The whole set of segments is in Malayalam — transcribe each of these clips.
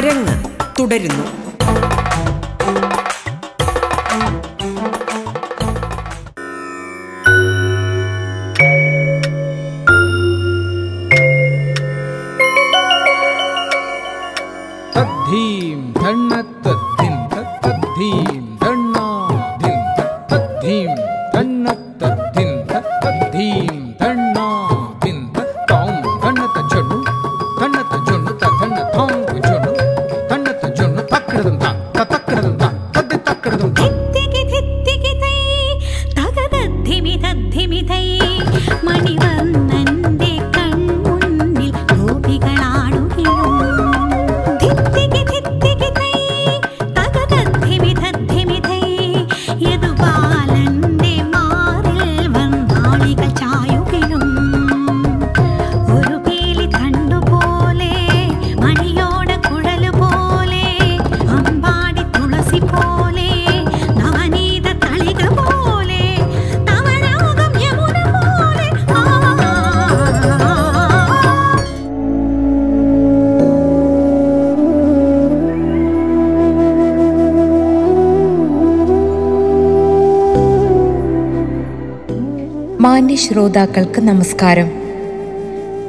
അരങ്ങ് തുടരുന്നു. മാന്യ ശ്രോതാക്കൾക്ക് നമസ്കാരം.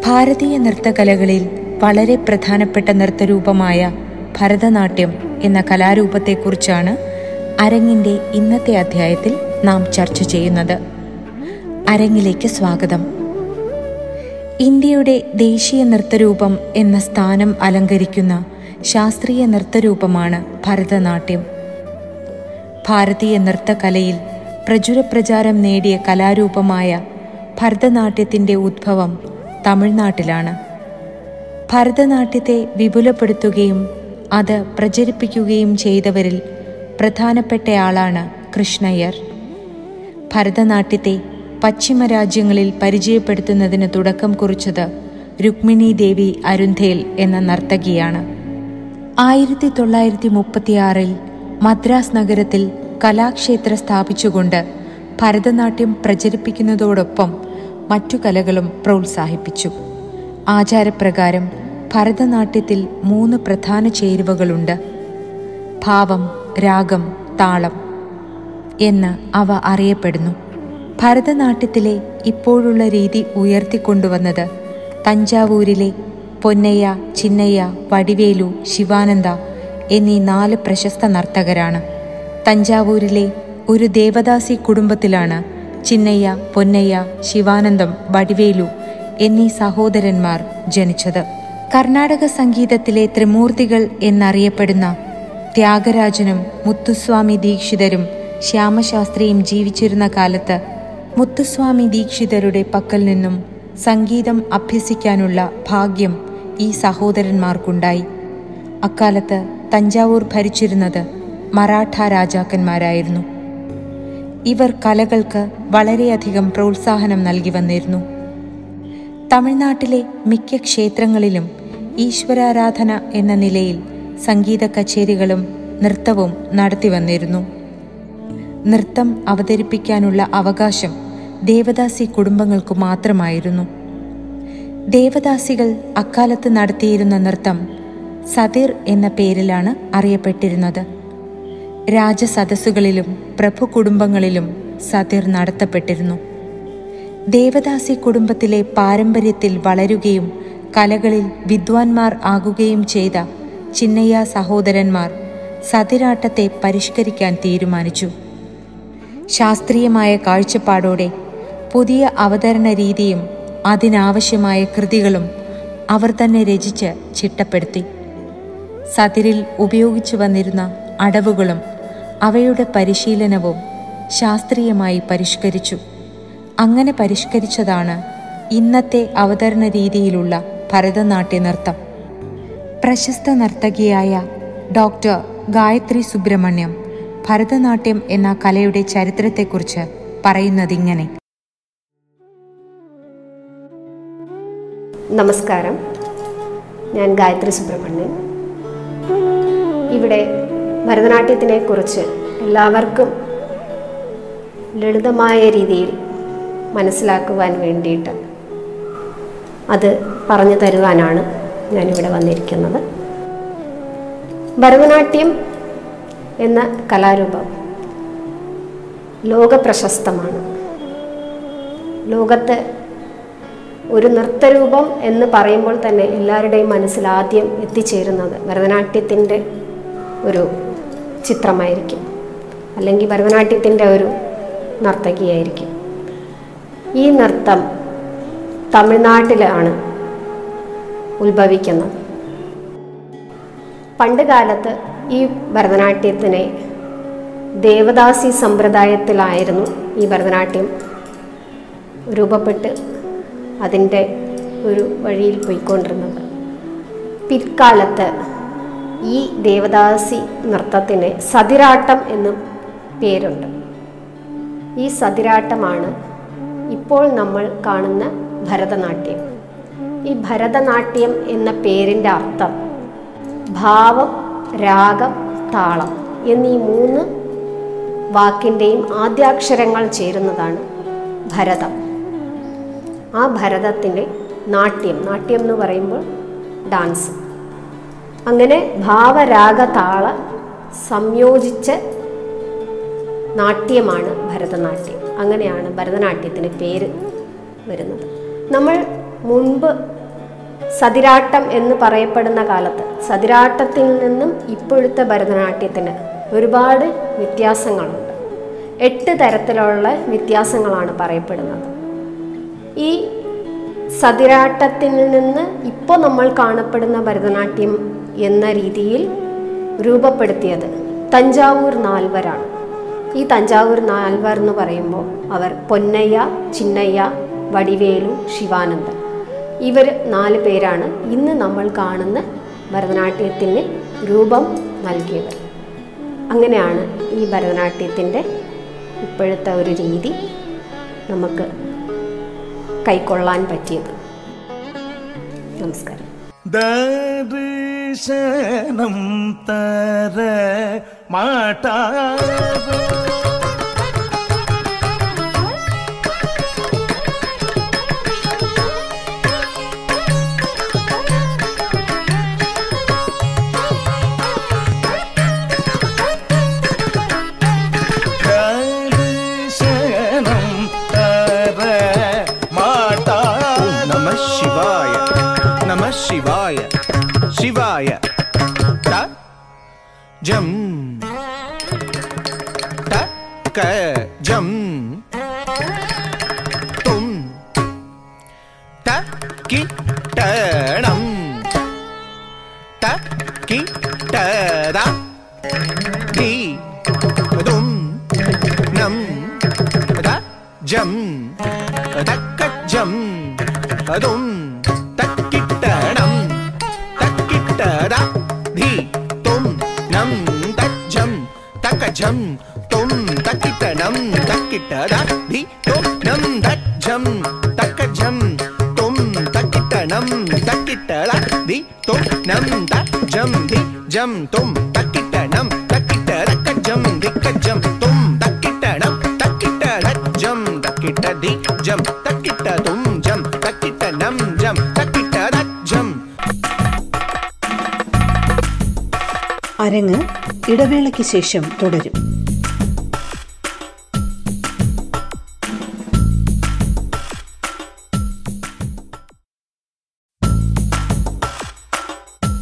ഭാരതീയ നൃത്തകലകളിൽ വളരെ പ്രധാനപ്പെട്ട നൃത്തരൂപമായ ഭരതനാട്യം എന്ന കലാരൂപത്തെക്കുറിച്ചാണ് അരങ്ങിന്റെ ഇന്നത്തെ അധ്യായത്തിൽ നാം ചർച്ച ചെയ്യുന്നത്. അരങ്ങിലേക്ക് സ്വാഗതം. ഇന്ത്യയുടെ ദേശീയ നൃത്തരൂപം എന്ന സ്ഥാനം അലങ്കരിക്കുന്ന ശാസ്ത്രീയ നൃത്തരൂപമാണ് ഭരതനാട്യം. ഭാരതീയ നൃത്തകലയിൽ പ്രചുരപ്രചാരം നേടിയ കലാരൂപമായ ഭരതനാട്യത്തിന്റെ ഉദ്ഭവം തമിഴ്നാട്ടിലാണ്. ഭരതനാട്യത്തെ വിപുലപ്പെടുത്തുകയും അത് പ്രചരിപ്പിക്കുകയും ചെയ്തവരിൽ പ്രധാനപ്പെട്ടയാളാണ് കൃഷ്ണയ്യർ. ഭരതനാട്യത്തെ പശ്ചിമ രാജ്യങ്ങളിൽ പരിചയപ്പെടുത്തുന്നതിന് തുടക്കം കുറിച്ചത് രുക്മിണി ദേവി അരുന്ധേൽ എന്ന നർത്തകിയാണ്. ആയിരത്തി തൊള്ളായിരത്തി മുപ്പത്തിയാറിൽ മദ്രാസ് നഗരത്തിൽ കലാക്ഷേത്ര സ്ഥാപിച്ചുകൊണ്ട് ഭരതനാട്യം പ്രചരിപ്പിക്കുന്നതോടൊപ്പം മറ്റു കലകളും പ്രോത്സാഹിപ്പിച്ചു. ആചാരപ്രകാരം ഭരതനാട്യത്തിൽ മൂന്ന് പ്രധാന ചേരുവകളുണ്ട്. ഭാവം രാഗം താളം എന്ന് അവ അറിയപ്പെടുന്നു. ഭരതനാട്യത്തിലെ ഇപ്പോഴുള്ള രീതി ഉയർത്തിക്കൊണ്ടുവന്നത് തഞ്ചാവൂരിലെ പൊന്നയ്യ ചിന്നയ്യ വടിവേലു ശിവാനന്ദ എന്നീ നാല് പ്രശസ്ത നർത്തകരാണ്. തഞ്ചാവൂരിലെ ഒരു ദേവദാസി കുടുംബത്തിലാണ് ചിന്നയ്യ പൊന്നയ്യ ശിവാനന്ദം വടിവേലു എന്നീ സഹോദരന്മാർ ജനിച്ചത്. കർണാടക സംഗീതത്തിലെ ത്രിമൂർത്തികൾ എന്നറിയപ്പെടുന്ന ത്യാഗരാജനും മുത്തുസ്വാമി ദീക്ഷിതരും ശ്യാമശാസ്ത്രിയും ജീവിച്ചിരുന്ന കാലത്ത് മുത്തുസ്വാമി ദീക്ഷിതരുടെ പക്കൽ നിന്നും സംഗീതം അഭ്യസിക്കാനുള്ള ഭാഗ്യം ഈ സഹോദരന്മാർക്കുണ്ടായി. അക്കാലത്ത് തഞ്ചാവൂർ ഭരിച്ചിരുന്നത് മറാഠ രാജാക്കന്മാരായിരുന്നു. ഇവർ കലകൾക്ക് വളരെയധികം പ്രോത്സാഹനം നൽകി വന്നിരുന്നു. തമിഴ്നാട്ടിലെ മിക്ക ക്ഷേത്രങ്ങളിലും ഈശ്വരാരാധന എന്ന നിലയിൽ സംഗീത കച്ചേരികളും നൃത്തവും നടത്തി വന്നിരുന്നു. നൃത്തം അവതരിപ്പിക്കാനുള്ള അവകാശം ദേവദാസി കുടുംബങ്ങൾക്കു മാത്രമായിരുന്നു. ദേവദാസികൾ അക്കാലത്ത് നടത്തിയിരുന്ന നൃത്തം സതിർ എന്ന പേരിലാണ് അറിയപ്പെട്ടിരുന്നത്. രാജസദസ്സുകളിലും പ്രഭു കുടുംബങ്ങളിലും സതിർ നടത്തപ്പെട്ടിരുന്നു. ദേവദാസി കുടുംബത്തിലെ പാരമ്പര്യത്തിൽ വളരുകയും കലകളിൽ വിദ്വാൻമാർ ആകുകയും ചെയ്ത ചിന്നയ്യ സഹോദരന്മാർ സതിരാട്ടത്തെ പരിഷ്കരിക്കാൻ തീരുമാനിച്ചു. ശാസ്ത്രീയമായ കാഴ്ചപ്പാടോടെ പുതിയ അവതരണ രീതിയും അതിനാവശ്യമായ കൃതികളും അവർ തന്നെ രചിച്ച് ചിട്ടപ്പെടുത്തി. സതിരിൽ ഉപയോഗിച്ചു വന്നിരുന്ന അടവുകളും അവയുടെ പരിശീലനവും ശാസ്ത്രീയമായി പരിഷ്കരിച്ചു. അങ്ങനെ പരിഷ്കരിച്ചതാണ് ഇന്നത്തെ അവതരണ രീതിയിലുള്ള ഭരതനാട്യ നൃത്തം പ്രശസ്ത നർത്തകിയായ ഡോക്ടർ ഗായത്രി സുബ്രഹ്മണ്യം ഭരതനാട്യം എന്ന കലയുടെ ചരിത്രത്തെക്കുറിച്ച് പറയുന്നതിങ്ങനെ. നമസ്കാരം. ഞാൻ ഗായത്രി സുബ്രഹ്മണ്യൻ. ഇവിടെ ഭരതനാട്യത്തിനെ കുറിച്ച് എല്ലാവർക്കും ലളിതമായ രീതിയിൽ മനസ്സിലാക്കുവാൻ വേണ്ടിയിട്ട് അത് പറഞ്ഞു തരുവാനാണ് ഞാനിവിടെ വന്നിരിക്കുന്നത്. ഭരതനാട്യം എന്ന കലാരൂപം ലോകപ്രശസ്തമാണ്. ലോകത്ത് ഒരു നൃത്തരൂപം എന്ന് പറയുമ്പോൾ തന്നെ എല്ലാവരുടെയും മനസ്സിൽ ആദ്യം എത്തിച്ചേരുന്നത് ഭരതനാട്യത്തിന്റെ ഒരു ചിത്രമായിരിക്കും. അല്ലെങ്കിൽ ഭരതനാട്യത്തിന്റെ ഒരു നർത്തകിയായിരിക്കും. ഈ നൃത്തം തമിഴ്നാട്ടിലാണ് ഉത്ഭവിക്കുന്നത്. പണ്ട് കാലത്ത് ഈ ഭരതനാട്യത്തിനെ ദേവദാസി സമ്പ്രദായത്തിലായിരുന്നു ഈ ഭരതനാട്യം രൂപപ്പെട്ട് അതിന്റെ ഒരു വഴിയിൽ പോയിക്കൊണ്ടിരുന്നത്. പിൽക്കാലത്ത് ഈ ദേവദാസി നൃത്തത്തിന് സതിരാട്ടം എന്നും പേരുണ്ട്. ഈ സതിരാട്ടമാണ് ഇപ്പോൾ നമ്മൾ കാണുന്ന ഭരതനാട്യം. ഈ ഭരതനാട്യം എന്ന പേരിന്റെ അർത്ഥം ഭാവം രാഗം താളം എന്നീ മൂന്ന് വാക്കിന്റെയും ആദ്യാക്ഷരങ്ങൾ ചേരുന്നതാണ് ഭരതം. ആ ഭരതത്തിന്റെ നാട്യം നാട്യം എന്ന് പറയുമ്പോൾ ഡാൻസ്. അങ്ങനെ ഭാവരാഗ താള സംയോജിച്ച നാട്യമാണ് ഭരതനാട്യം. അങ്ങനെയാണ് ഭരതനാട്യത്തിന് പേര് വരുന്നത്. നമ്മൾ മുൻപ് സതിരാട്ടം എന്ന് പറയപ്പെടുന്ന കാലത്ത് സതിരാട്ടത്തിൽ നിന്നും ഇപ്പോഴത്തെ ഭരതനാട്യത്തിന് ഒരുപാട് വ്യത്യാസങ്ങളുണ്ട്. എട്ട് തരത്തിലുള്ള വ്യത്യാസങ്ങളാണ് പറയപ്പെടുന്നത്. ഈ സതിരാട്ടത്തിൽ നിന്ന് ഇപ്പോൾ നമ്മൾ കാണപ്പെടുന്ന ഭരതനാട്യം എന്ന രീതിയിൽ രൂപപ്പെടുത്തിയത്. തഞ്ചാവൂർ നാൽവരാണ്. ഈ തഞ്ചാവൂർ നാൽവർ എന്ന് പറയുമ്പോൾ അവർ പൊന്നയ്യ ചിന്നയ്യ വടിവേലു ശിവാനന്ദൻ. ഇവർ നാല് പേരാണ് ഇന്ന് നമ്മൾ കാണുന്ന ഭരതനാട്യത്തിന് രൂപം നൽകിയവർ. അങ്ങനെയാണ് ഈ ഭരതനാട്യത്തിന്റെ ഇപ്പോഴത്തെ ഒരു രീതി നമുക്ക് കൈക്കൊള്ളാൻ പറ്റിയത്. നമസ്കാരം. தரிசனம் தர மாட்டாரோ जम ஜம் தொம் தக்கிட்ட நம் தக்கிட்ட தி தொம் நம் தக் ஜம் தக்க ஜம் தொம் தக்கிட்ட நம் தக்கிட்ட தி தொம் நம் தக் ஜம் தி ஜம் தொம் தக் ഇടവേളയ്ക്ക് ശേഷം തുടരും.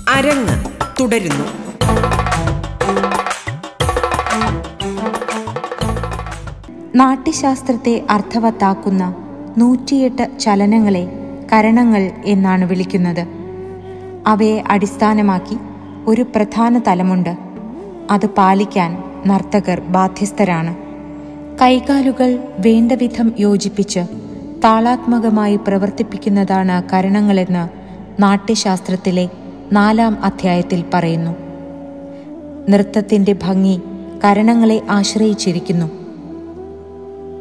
അരങ്ങ് തുടരുന്നു. നാട്യശാസ്ത്രത്തെ അർത്ഥവത്താക്കുന്ന നൂറ്റിയെട്ട് ചലനങ്ങളെ കരണങ്ങൾ എന്നാണ് വിളിക്കുന്നത്. അവയെ അടിസ്ഥാനമാക്കി ഒരു പ്രധാന തലമുണ്ട്. അത് പാലിക്കാൻ നർത്തകർ ബാധ്യസ്ഥരാണ്. കൈകാലുകൾ വേണ്ടവിധം യോജിപ്പിച്ച് താളാത്മകമായി പ്രവർത്തിപ്പിക്കുന്നതാണ് കരണങ്ങളെന്ന് നാട്യശാസ്ത്രത്തിലെ നാലാം അധ്യായത്തിൽ പറയുന്നു. നൃത്തത്തിന്റെ ഭംഗി കരണങ്ങളെ ആശ്രയിച്ചിരിക്കുന്നു.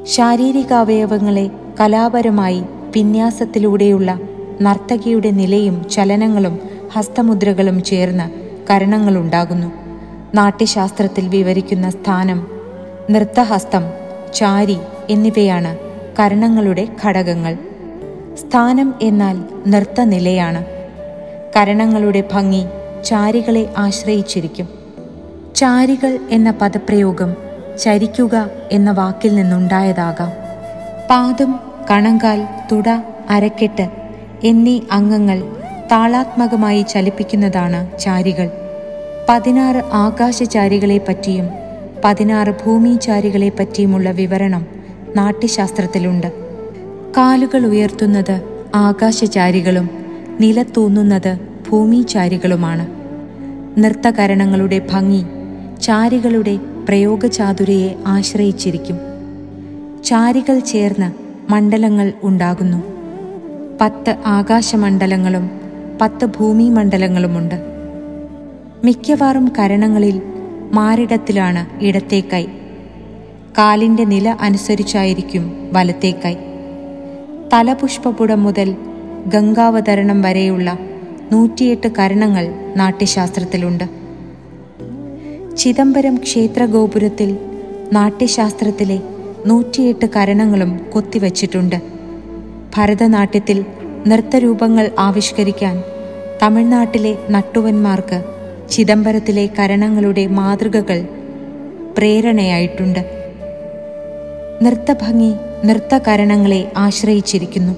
ശാരീരികാവയവങ്ങളെ കലാപരമായി വിന്യാസത്തിലൂടെയുള്ള നർത്തകിയുടെ നിലയും ചലനങ്ങളും ഹസ്തമുദ്രകളും ചേർന്ന് കരണങ്ങളുണ്ടാകുന്നു. നാട്യശാസ്ത്രത്തിൽ വിവരിക്കുന്ന സ്ഥാനം നൃത്തഹസ്തം ചാരി എന്നിവയാണ് കരണങ്ങളുടെ ഘടകങ്ങൾ. സ്ഥാനം എന്നാൽ നൃത്തനിലയാണ്. കരണങ്ങളുടെ ഭംഗി ചാരികളെ ആശ്രയിച്ചിരിക്കും. ചാരികൾ എന്ന പദപ്രയോഗം ചരിക്കുക എന്ന വാക്കിൽ നിന്നുണ്ടായതാകാം. പാദം കണങ്കാൽ തുട അരക്കെട്ട് എന്നീ അംഗങ്ങൾ താളാത്മകമായി ചലിപ്പിക്കുന്നതാണ് ചാരികൾ. പതിനാറ് ആകാശചാരികളെ പറ്റിയും പതിനാറ് ഭൂമിചാരികളെ പറ്റിയുമുള്ള വിവരണം നാട്യശാസ്ത്രത്തിലുണ്ട്. കാലുകൾ ഉയർത്തുന്നത് ആകാശചാരികളും നിലത്തൂന്നുന്നത് ഭൂമിചാരികളുമാണ്. നൃത്തകരണങ്ങളുടെ ഭംഗി ചാരികളുടെ പ്രയോഗചാതുരയെ ആശ്രയിച്ചിരിക്കും. ചാരികൾ ചേർന്ന് മണ്ഡലങ്ങൾ ഉണ്ടാകുന്നു. പത്ത് ആകാശമണ്ഡലങ്ങളും പത്ത് ഭൂമിമണ്ഡലങ്ങളുമുണ്ട്. മിക്കവാറും കരണങ്ങളിൽ മാറിടത്തിലാണ് ഇടത്തേക്കൈ കാലിന്റെ നില അനുസരിച്ചായിരിക്കും വലത്തേക്കൈ തലപുഷ്പപുടം മുതൽ ഗംഗാവതരണം വരെയുള്ള നൂറ്റിയെട്ട് കരണങ്ങൾ നാട്യശാസ്ത്രത്തിലുണ്ട്. ചിദംബരം ക്ഷേത്രഗോപുരത്തിൽ നാട്യശാസ്ത്രത്തിലെ നൂറ്റിയെട്ട് കരണങ്ങളും കൊത്തിവച്ചിട്ടുണ്ട്. ഭരതനാട്യത്തിൽ നൃത്തരൂപങ്ങൾ ആവിഷ്കരിക്കാൻ തമിഴ്നാട്ടിലെ നട്ടുവന്മാർക്ക് ചിദംബരത്തിലെ കരണങ്ങളുടെ മാതൃകകൾ പ്രേരണയായിട്ടുണ്ട്. നൃത്തഭംഗി നൃത്തകരണങ്ങളെ ആശ്രയിച്ചിരിക്കുന്നു.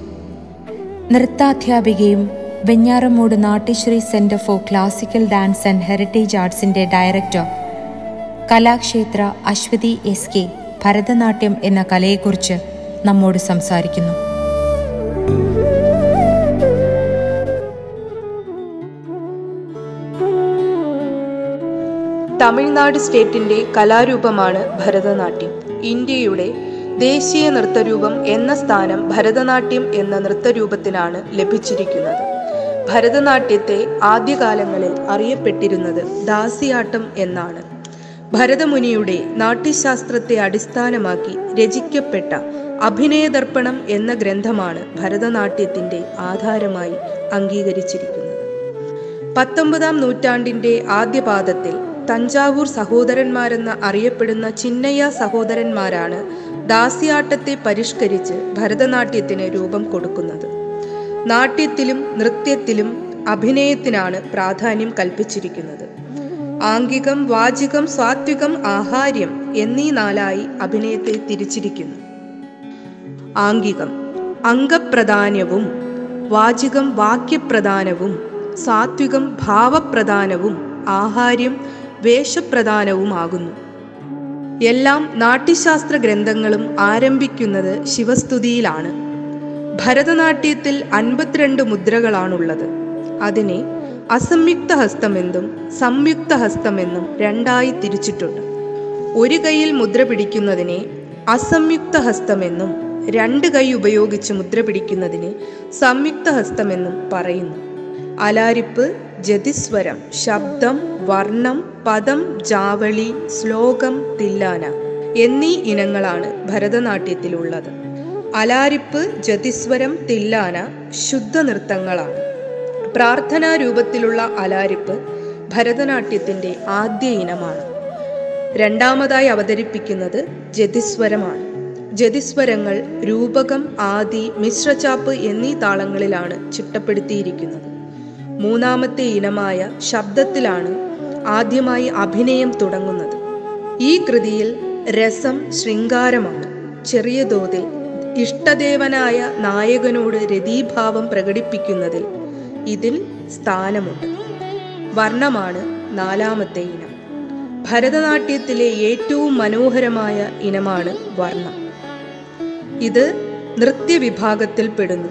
നൃത്താധ്യാപികയും Venjaramoodu Natyashree centre for classical dance and heritage ആർട്സിന്റെ director Kalakshetra Aswathy S K Bharatanatyam എന്ന കലയെക്കുറിച്ച് നമ്മോട് സംസാരിക്കുന്നു. തമിഴ്നാട് സ്റ്റേറ്റിന്റെ കലാരൂപമാണ് ഭരതനാട്യം. ഇന്ത്യയുടെ ദേശീയ നൃത്തരൂപം എന്ന സ്ഥാനം ഭരതനാട്യം എന്ന നൃത്തരൂപത്തിനാണ് ലഭിച്ചിരിക്കുന്നത്. ഭരതനാട്യത്തെ ആദ്യകാലങ്ങളിൽ അറിയപ്പെട്ടിരുന്നത് ദാസിയാട്ടം എന്നാണ്. ഭരതമുനിയുടെ നാട്യശാസ്ത്രത്തെ അടിസ്ഥാനമാക്കി രചിക്കപ്പെട്ട അഭിനയദർപ്പണം എന്ന ഗ്രന്ഥമാണ് ഭരതനാട്യത്തിന്റെ ആധാരമായി അംഗീകരിച്ചിരിക്കുന്നത്. പത്തൊമ്പതാം നൂറ്റാണ്ടിന്റെ ആദ്യപാദത്തിൽ തഞ്ചാവൂർ സഹോദരന്മാരെന്ന് അറിയപ്പെടുന്ന ചിന്നയ്യ സഹോദരന്മാരാണ് ദാസ്യാട്ടത്തെ പരിഷ്കരിച്ച് ഭരതനാട്യത്തിന് രൂപം കൊടുക്കുന്നത്. നാട്യത്തിലും നൃത്യത്തിലും അഭിനയത്തിനാണ് പ്രാധാന്യം കൽപ്പിച്ചിരിക്കുന്നത്. ആംഗികം വാചികം സാത്വികം ആഹാര്യം എന്നീ നാലായി അഭിനയത്തെ തിരിച്ചിരിക്കുന്നു. ആംഗികം അംഗപ്രധാനവും വാചികം വാക്യപ്രധാനവും സാത്വികം ഭാവപ്രധാനവും ആഹാര്യം വേഷപ്രധാനവുമാകുന്നു. എല്ലാം നാട്യശാസ്ത്ര ഗ്രന്ഥങ്ങളും ആരംഭിക്കുന്നത് ശിവസ്തുതിയിലാണ്. ഭരതനാട്യത്തിൽ അൻപത്തിരണ്ട് മുദ്രകളാണുള്ളത്. അതിനെ അസംയുക്ത ഹസ്തമെന്നും സംയുക്ത ഹസ്തമെന്നും രണ്ടായി തിരിച്ചിട്ടുണ്ട്. ഒരു കൈയിൽ മുദ്ര പിടിക്കുന്നതിനെ അസംയുക്ത ഹസ്തമെന്നും രണ്ട് കൈ ഉപയോഗിച്ച് മുദ്ര പിടിക്കുന്നതിനെ സംയുക്ത ഹസ്തമെന്നും പറയുന്നു. അലാരിപ്പ് ജതിസ്വരം ശബ്ദം വർണം പദം ജാവളി ശ്ലോകം തില്ലാന എന്നീ ഇനങ്ങളാണ് ഭരതനാട്യത്തിലുള്ളത്. അലാരിപ്പ് ജതിസ്വരം തില്ലാന ശുദ്ധ നൃത്തങ്ങളാണ്. പ്രാർത്ഥനാ രൂപത്തിലുള്ള അലാരിപ്പ് ഭരതനാട്യത്തിന്റെ ആദ്യ ഇനമാണ്. രണ്ടാമതായി അവതരിപ്പിക്കുന്നത് ജതിസ്വരമാണ്. ജതിസ്വരങ്ങൾ രൂപകം ആദി മിശ്രചാപ്പ് എന്നീ താളങ്ങളിലാണ് ചിട്ടപ്പെടുത്തിയിരിക്കുന്നത്. മൂന്നാമത്തെ ഇനമായ ശബ്ദത്തിലാണ് ആദ്യമായി അഭിനയം തുടങ്ങുന്നത്. ഈ കൃതിയിൽ രസം ശൃംഗാരമാണ്. ചെറിയ തോതിൽ ഇഷ്ടദേവനായ നായകനോട് രതീഭാവം പ്രകടിപ്പിക്കുന്നതിൽ ഇതിൽ സ്ഥാനമുണ്ട്. വർണമാണ് നാലാമത്തെ ഇനം. ഭരതനാട്യത്തിലെ ഏറ്റവും മനോഹരമായ ഇനമാണ് വർണം. ഇത് നൃത്യവിഭാഗത്തിൽ പെടുന്നു.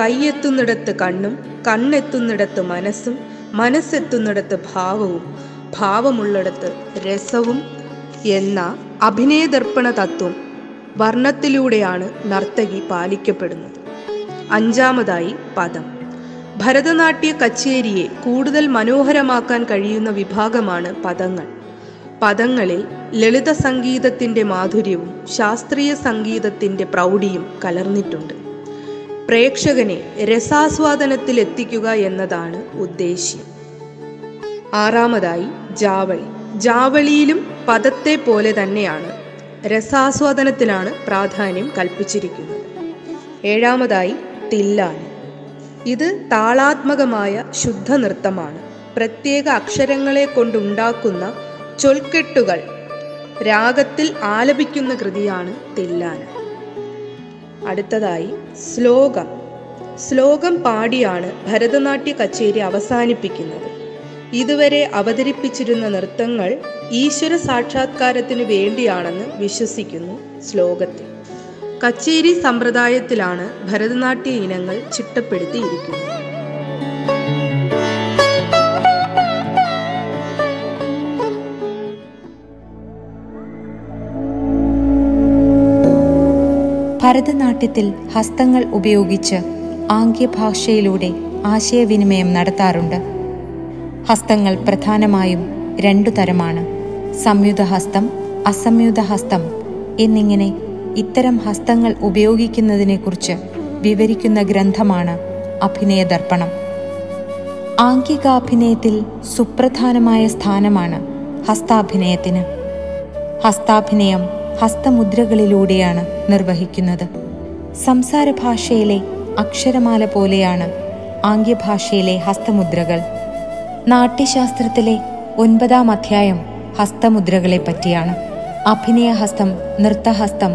കൈയെത്തുന്നിടത്ത് കണ്ണും കണ്ണെത്തുന്നിടത്ത് മനസ്സും മനസ്സെത്തുന്നിടത്ത് ഭാവവും ഭാവമുള്ളിടത്ത് രസവും എന്ന അഭിനയദർപ്പണ തത്വം വർണത്തിലൂടെയാണ് നർത്തകി പാലിക്കപ്പെടുന്നത്. അഞ്ചാമതായി പദം. ഭരതനാട്യ കച്ചേരിയെ കൂടുതൽ മനോഹരമാക്കാൻ കഴിയുന്ന വിഭാഗമാണ് പദങ്ങൾ. പദങ്ങളിൽ ലളിത സംഗീതത്തിന്റെ മാധുര്യവും ശാസ്ത്രീയ സംഗീതത്തിന്റെ പ്രൗഢിയും കലർന്നിട്ടുണ്ട്. പ്രേക്ഷകനെ രസാസ്വാദനത്തിലെത്തിക്കുക എന്നതാണ് ഉദ്ദേശ്യം. ആറാമതായി ജാവളി. ജാവളിയിലും പദത്തെ പോലെ തന്നെയാണ് രസാസ്വാദനത്തിനാണ് പ്രാധാന്യം കൽപ്പിച്ചിരിക്കുന്നത്. ഏഴാമതായി തില്ലാനി. ഇത് താളാത്മകമായ ശുദ്ധ നൃത്തമാണ്. പ്രത്യേക അക്ഷരങ്ങളെ കൊണ്ടുണ്ടാക്കുന്ന ചൊൽക്കെട്ടുകൾ രാഗത്തിൽ ആലപിക്കുന്ന കൃതിയാണ് തില്ലാന. അടുത്തതായി ശ്ലോകം. ശ്ലോകം പാടിയാണ് ഭരതനാട്യ കച്ചേരി അവസാനിപ്പിക്കുന്നത്. ഇതുവരെ അവതരിപ്പിച്ചിരുന്ന നൃത്തങ്ങൾ ഈശ്വര സാക്ഷാത്കാരത്തിന് വേണ്ടിയാണെന്ന് വിശ്വസിക്കുന്നു ശ്ലോകത്തിൽ. കച്ചേരി സമ്പ്രദായത്തിലാണ് ഭരതനാട്യ ഇനങ്ങൾ ചിട്ടപ്പെടുത്തിയിരിക്കുന്നത്. ഭരതനാട്യത്തിൽ ഹസ്തങ്ങൾ ഉപയോഗിച്ച് ആംഗ്യഭാഷയിലൂടെ ആശയവിനിമയം നടത്താറുണ്ട്. ഹസ്തങ്ങൾ പ്രധാനമായും രണ്ടു തരമാണ്. സംയുത ഹസ്തം അസംയുത ഹസ്തം എന്നിങ്ങനെ ഇത്തരം ഹസ്തങ്ങൾ ഉപയോഗിക്കുന്നതിനെക്കുറിച്ച് വിവരിക്കുന്ന ഗ്രന്ഥമാണ് അഭിനയദർപ്പണം. ആംഗികാഭിനയത്തിൽ സുപ്രധാനമായ സ്ഥാനമാണ് ഹസ്താഭിനയത്തിന്. ഹസ്താഭിനയം ഹസ്തമുദ്രകളിലൂടെയാണ് നിർവഹിക്കുന്നത്. സംസാര ഭാഷയിലെ അക്ഷരമാല പോലെയാണ് ആംഗ്യഭാഷയിലെ ഹസ്തമുദ്രകൾ. നാട്യശാസ്ത്രത്തിലെ ഒൻപതാം അധ്യായം ഹസ്തമുദ്രകളെ പറ്റിയാണ്. അഭിനയഹസ്തം നൃത്തഹസ്തം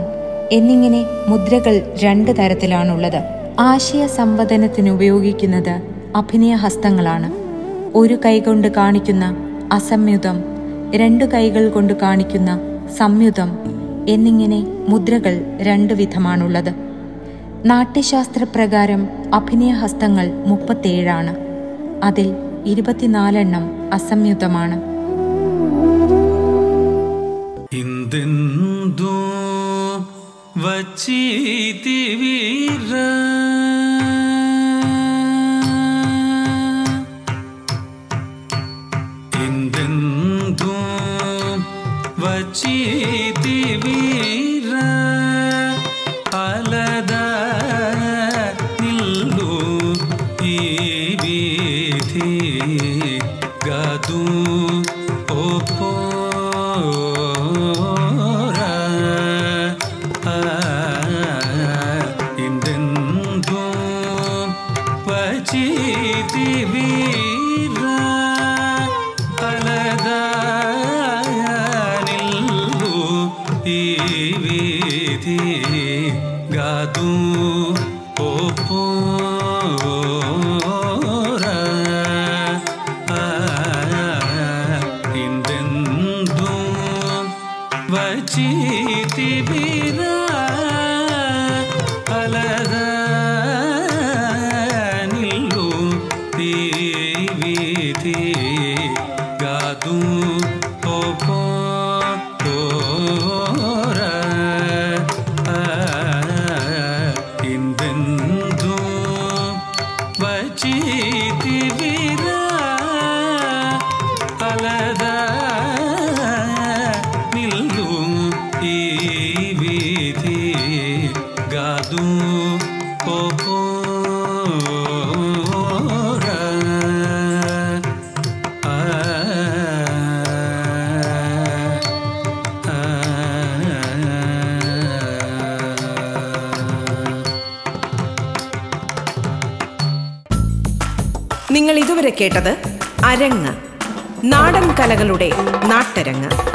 എന്നിങ്ങനെ മുദ്രകൾ രണ്ട് തരത്തിലാണുള്ളത്. ആശയ സംവദനത്തിന് ഉപയോഗിക്കുന്നത് അഭിനയഹസ്തങ്ങളാണ് ഒരു കൈകൊണ്ട് കാണിക്കുന്ന അസംയുതം രണ്ടു കൈകൾ കൊണ്ട് കാണിക്കുന്ന സംയുതം എന്നിങ്ങനെ മുദ്രകൾ രണ്ട് വിധമാണുള്ളത്. നാട്യശാസ്ത്രപ്രകാരം അഭിനയഹസ്തങ്ങൾ മുപ്പത്തേഴാണ്. അതിൽ ഇരുപത്തിനാലെണ്ണം അസംയുതമാണ്. വച്ചീതി വീര കേട്ടത് അരങ്ങ്. നാടൻ കലകളുടെ നാട്ടരങ്ങ്.